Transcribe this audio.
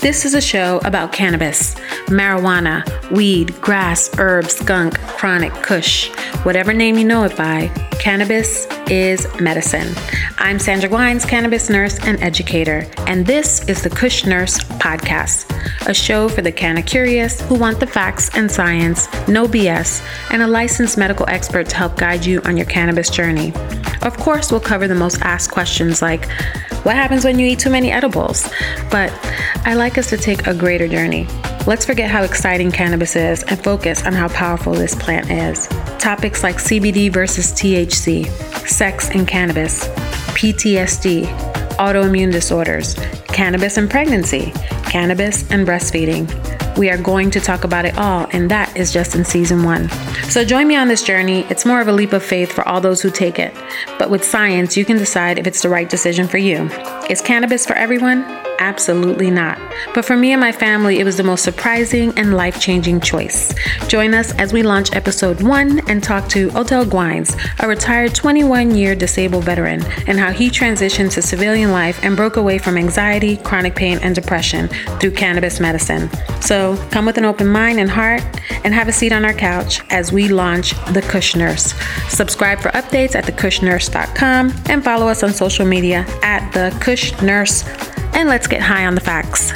This is a show about cannabis, marijuana, weed, grass, herbs, skunk, chronic, kush, whatever name you know it by. Cannabis is medicine. I'm Sandra Guynes, cannabis nurse and educator, and this is the Kush Nurse Podcast, a show for the canna curious who want the facts and science, no BS, and a licensed medical expert to help guide you on your cannabis journey. Of course, we'll cover the most asked questions like what happens when you eat too many edibles? But I like us to take a greater journey. Let's forget how exciting cannabis is and focus on how powerful this plant is. Topics like CBD versus THC, sex and cannabis, PTSD, autoimmune disorders, cannabis and pregnancy, cannabis and breastfeeding. We are going to talk about it all, and that is just in season one. So join me on this journey. It's more of a leap of faith for all those who take it. But with science, you can decide if it's the right decision for you. Is cannabis for everyone? Absolutely not. But for me and my family, it was the most surprising and life changing choice. Join us as we launch episode one and talk to Odell Guynes, a retired 21 year disabled veteran, and how he transitioned to civilian life and broke away from anxiety, chronic pain, and depression through cannabis medicine. So come with an open mind and heart and have a seat on our couch as we launch The Kush Nurse. Subscribe for updates at thekushNurse.com and follow us on social media at The Kush Nurse and let's get high on the facts.